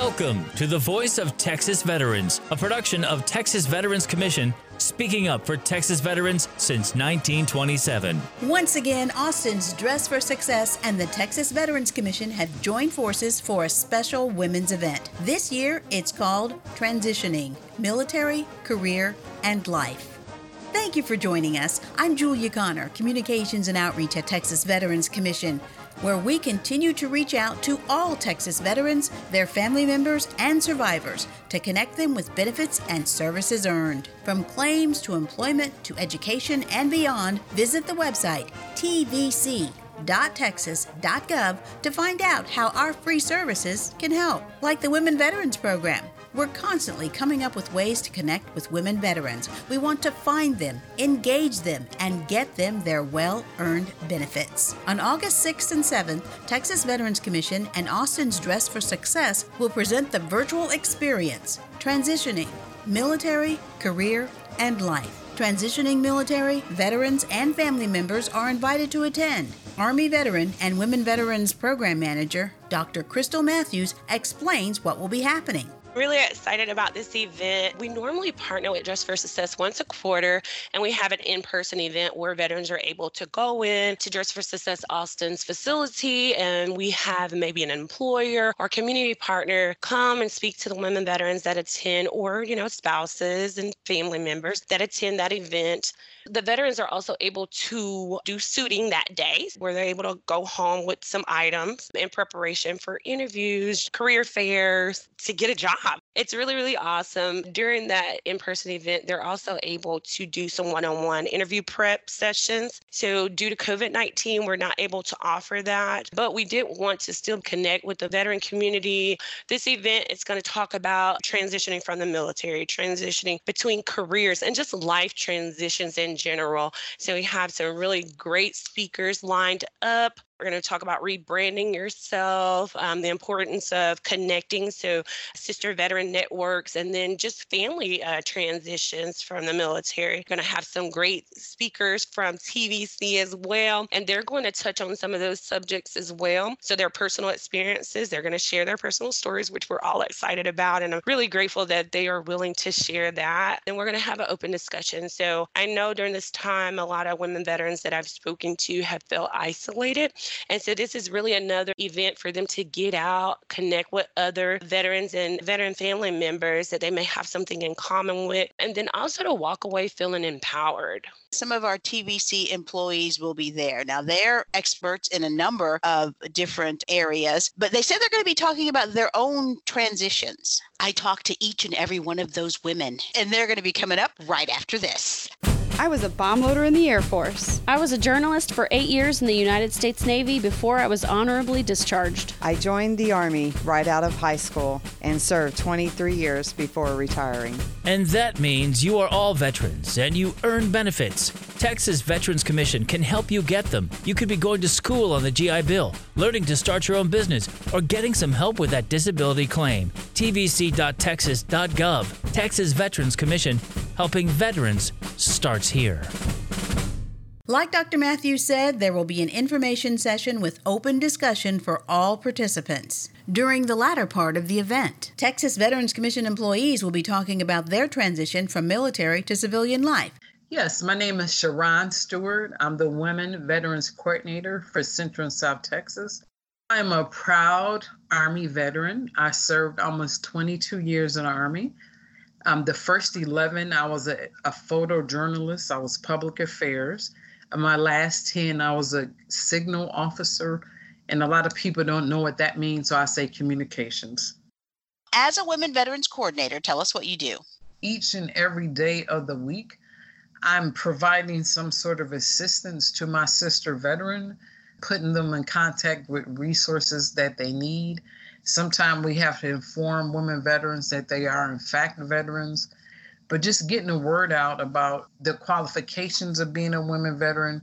Welcome to the Voice of Texas Veterans, a production of Texas Veterans Commission, speaking up for Texas veterans since 1927. Once again, Austin's Dress for Success and the Texas Veterans Commission have joined forces for a special women's event. This year, it's called Transitioning Military, Career, and Life. Thank you for joining us. I'm Julia Connor, Communications and Outreach at Texas Veterans Commission where we continue to reach out to all Texas veterans, their family members, and survivors to connect them with benefits and services earned. From claims to employment to education and beyond, visit the website tvc.texas.gov to find out how our free services can help, like the Women Veterans Program we're constantly coming up with ways to connect with women veterans. We want to find them, engage them, and get them their well earned benefits. On August 6th and 7th, Texas Veterans Commission and Austin's Dress for Success will present the virtual experience Transitioning Military, Career, and Life. Transitioning military, veterans, and family members are invited to attend. Army veteran and Women Veterans Program Manager, Dr. Crystal Matthews, explains what will be happening. Really excited about this event. We normally partner with Dress for Success once a quarter, and we have an in person event where veterans are able to go in to Dress for Success Austin's facility, and we have maybe an employer or community partner come and speak to the women veterans that attend, or, you know, spouses and family members that attend that event. The veterans are also able to do suiting that day where they're able to go home with some items in preparation for interviews, career fairs, to get a job. It's really, really awesome. During that in person event, they're also able to do some one on one interview prep sessions. So, due to COVID 19, we're not able to offer that, but we did want to still connect with the veteran community. This event is going to talk about transitioning from the military, transitioning between careers, and just life transitions in general. So, we have some really great speakers lined up. We're going to talk about rebranding yourself, um, the importance of connecting, so sister veteran networks, and then just family uh, transitions from the military. We're Going to have some great speakers from TVC as well, and they're going to touch on some of those subjects as well. So their personal experiences, they're going to share their personal stories, which we're all excited about, and I'm really grateful that they are willing to share that. And we're going to have an open discussion. So I know during this time, a lot of women veterans that I've spoken to have felt isolated. And so this is really another event for them to get out, connect with other veterans and veteran family members that they may have something in common with, and then also to walk away feeling empowered. Some of our TVC employees will be there. Now, they're experts in a number of different areas, but they said they're going to be talking about their own transitions. I talked to each and every one of those women, and they're going to be coming up right after this. I was a bomb loader in the Air Force. I was a journalist for eight years in the United States Navy before I was honorably discharged. I joined the Army right out of high school and served 23 years before retiring. And that means you are all veterans and you earn benefits. Texas Veterans Commission can help you get them. You could be going to school on the GI Bill, learning to start your own business, or getting some help with that disability claim. tvc.texas.gov. Texas Veterans Commission, helping veterans starts here. Like Dr. Matthews said, there will be an information session with open discussion for all participants. During the latter part of the event, Texas Veterans Commission employees will be talking about their transition from military to civilian life. Yes, my name is Sharon Stewart. I'm the Women Veterans Coordinator for Central and South Texas. I'm a proud Army veteran. I served almost 22 years in the Army. Um, the first 11, I was a, a photojournalist, I was public affairs. my last 10, I was a signal officer. And a lot of people don't know what that means, so I say communications. As a Women Veterans Coordinator, tell us what you do. Each and every day of the week, I'm providing some sort of assistance to my sister veteran, putting them in contact with resources that they need Sometimes we have to inform women veterans that they are, in fact, veterans. But just getting the word out about the qualifications of being a women veteran,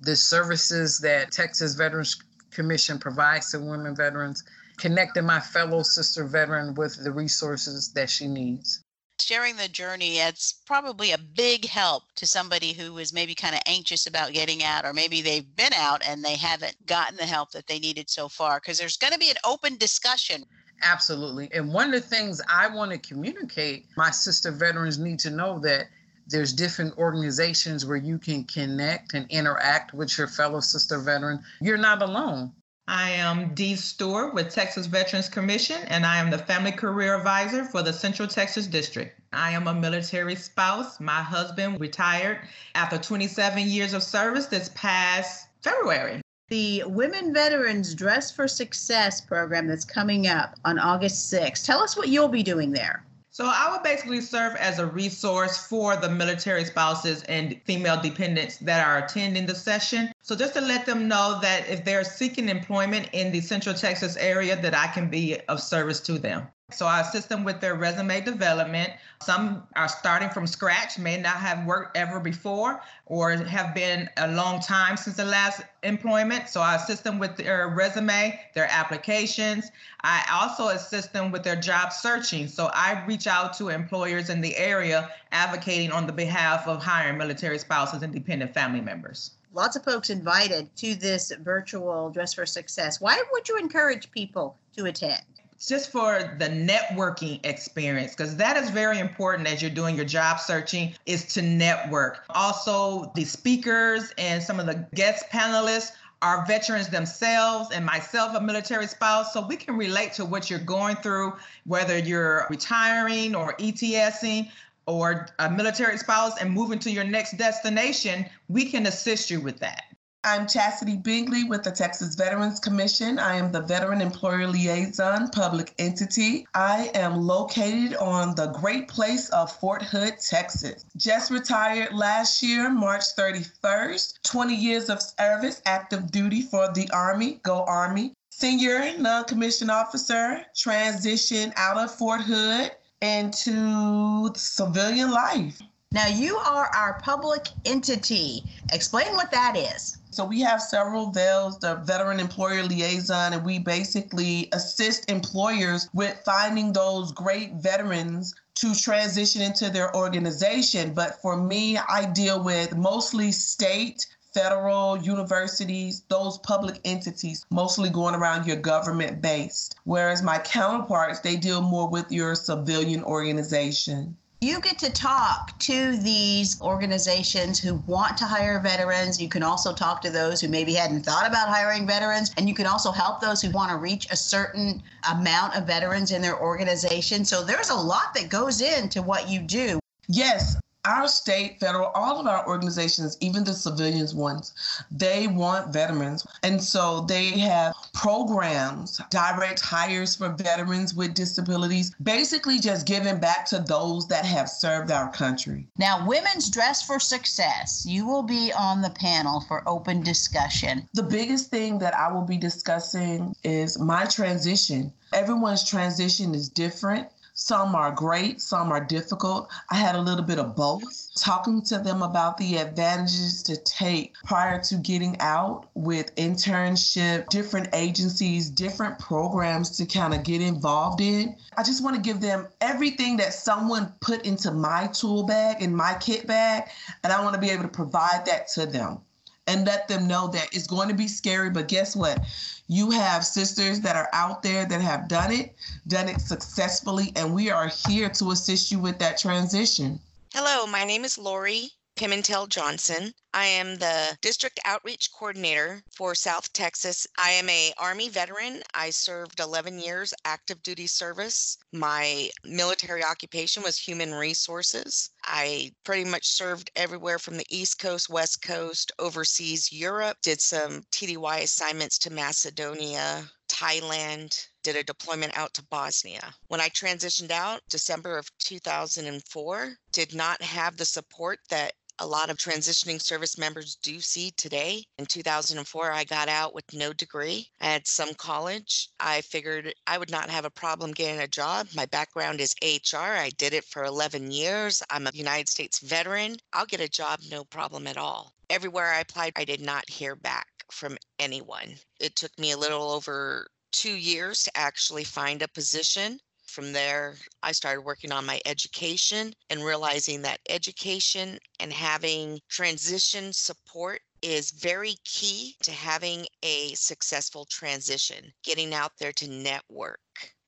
the services that Texas Veterans Commission provides to women veterans, connecting my fellow sister veteran with the resources that she needs sharing the journey it's probably a big help to somebody who is maybe kind of anxious about getting out or maybe they've been out and they haven't gotten the help that they needed so far because there's going to be an open discussion Absolutely. And one of the things I want to communicate, my sister veterans need to know that there's different organizations where you can connect and interact with your fellow sister veteran. You're not alone. I am Dee Stewart with Texas Veterans Commission, and I am the Family Career Advisor for the Central Texas District. I am a military spouse. My husband retired after 27 years of service this past February. The Women Veterans Dress for Success program that's coming up on August 6th. Tell us what you'll be doing there. So I will basically serve as a resource for the military spouses and female dependents that are attending the session. So just to let them know that if they're seeking employment in the Central Texas area, that I can be of service to them. So I assist them with their resume development. Some are starting from scratch, may not have worked ever before, or have been a long time since the last employment. So I assist them with their resume, their applications. I also assist them with their job searching. So I reach out to employers in the area advocating on the behalf of hiring military spouses and dependent family members lots of folks invited to this virtual Dress for Success. Why would you encourage people to attend? Just for the networking experience because that is very important as you're doing your job searching is to network. Also the speakers and some of the guest panelists are veterans themselves and myself a military spouse so we can relate to what you're going through whether you're retiring or etsing or a military spouse and moving to your next destination we can assist you with that I'm Chastity Bingley with the Texas Veterans Commission. I am the Veteran Employer Liaison public entity. I am located on the great place of Fort Hood, Texas. Just retired last year, March 31st. 20 years of service, active duty for the Army. Go Army. Senior non commissioned officer, transition out of Fort Hood into civilian life. Now, you are our public entity. Explain what that is. So we have several VELs, the Veteran Employer Liaison, and we basically assist employers with finding those great veterans to transition into their organization. But for me, I deal with mostly state, federal universities, those public entities, mostly going around your government based. Whereas my counterparts, they deal more with your civilian organization. You get to talk to these organizations who want to hire veterans. You can also talk to those who maybe hadn't thought about hiring veterans. And you can also help those who want to reach a certain amount of veterans in their organization. So there's a lot that goes into what you do. Yes, our state, federal, all of our organizations, even the civilians ones, they want veterans. And so they have programs, direct hires for veterans with disabilities, basically just giving back to those that have served our country. Now, Women's Dress for Success, you will be on the panel for open discussion. The biggest thing that I will be discussing is my transition. Everyone's transition is different. Some are great, some are difficult. I had a little bit of both. Talking to them about the advantages to take prior to getting out with internship, different agencies, different programs to kind of get involved in. I just want to give them everything that someone put into my tool bag, in my kit bag, and I want to be able to provide that to them and let them know that it's going to be scary, but guess what? You have sisters that are out there that have done it, done it successfully, and we are here to assist you with that transition. Hello, my name is Lori Pimentel Johnson. I am the district outreach coordinator for South Texas. I am a Army veteran. I served 11 years active duty service. My military occupation was human resources. I pretty much served everywhere from the East Coast, West Coast, overseas Europe, did some TDY assignments to Macedonia, Thailand, did a deployment out to Bosnia. When I transitioned out, December of 2004, did not have the support that a lot of transitioning service members do see today. In 2004, I got out with no degree. I had some college. I figured I would not have a problem getting a job. My background is HR. I did it for 11 years. I'm a United States veteran. I'll get a job no problem at all. Everywhere I applied, I did not hear back from anyone. It took me a little over two years to actually find a position from there, I started working on my education and realizing that education and having transition support is very key to having a successful transition, getting out there to network.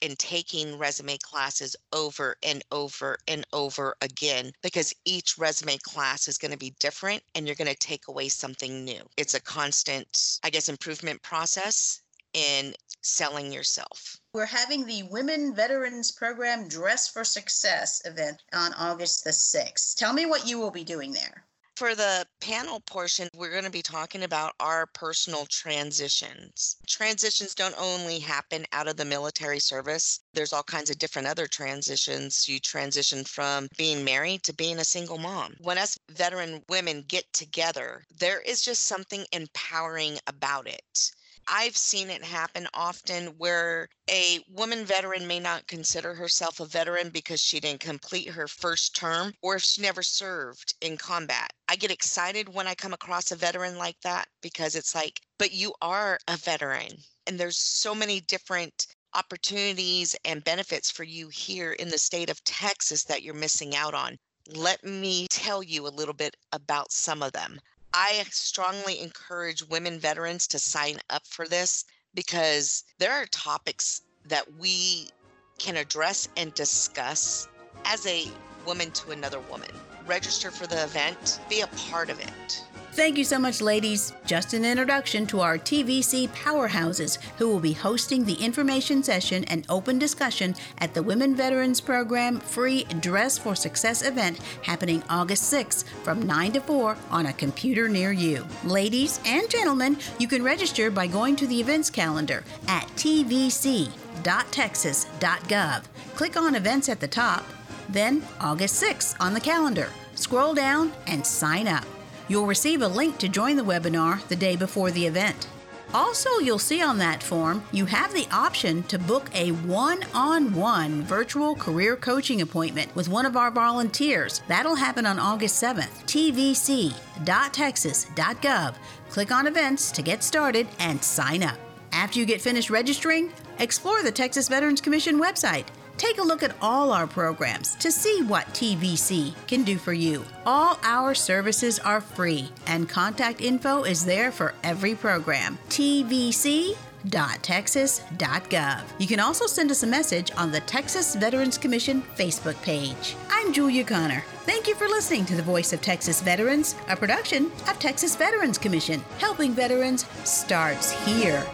and taking resume classes over and over and over again because each resume class is going to be different and you're going to take away something new. It's a constant, I guess, improvement process in selling yourself. We're having the Women Veterans Program Dress for Success event on August the 6th. Tell me what you will be doing there. For the panel portion, we're going to be talking about our personal transitions. Transitions don't only happen out of the military service, there's all kinds of different other transitions. You transition from being married to being a single mom. When us veteran women get together, there is just something empowering about it. I've seen it happen often where a woman veteran may not consider herself a veteran because she didn't complete her first term or if she never served in combat. I get excited when I come across a veteran like that because it's like, but you are a veteran. And there's so many different opportunities and benefits for you here in the state of Texas that you're missing out on. Let me tell you a little bit about some of them. I strongly encourage women veterans to sign up for this because there are topics that we can address and discuss as a woman to another woman. Register for the event, be a part of it. Thank you so much, ladies. Just an introduction to our TVC powerhouses who will be hosting the information session and open discussion at the Women Veterans Program free Dress for Success event happening August 6th from 9 to 4 on a computer near you. Ladies and gentlemen, you can register by going to the events calendar at tvc.texas.gov. Click on events at the top, then August 6th on the calendar. Scroll down and sign up. You'll receive a link to join the webinar the day before the event. Also, you'll see on that form you have the option to book a one on one virtual career coaching appointment with one of our volunteers. That'll happen on August 7th. tvc.texas.gov. Click on events to get started and sign up. After you get finished registering, explore the Texas Veterans Commission website Take a look at all our programs to see what TVC can do for you. All our services are free, and contact info is there for every program. TVC.texas.gov. You can also send us a message on the Texas Veterans Commission Facebook page. I'm Julia Connor. Thank you for listening to the Voice of Texas Veterans, a production of Texas Veterans Commission. Helping veterans starts here.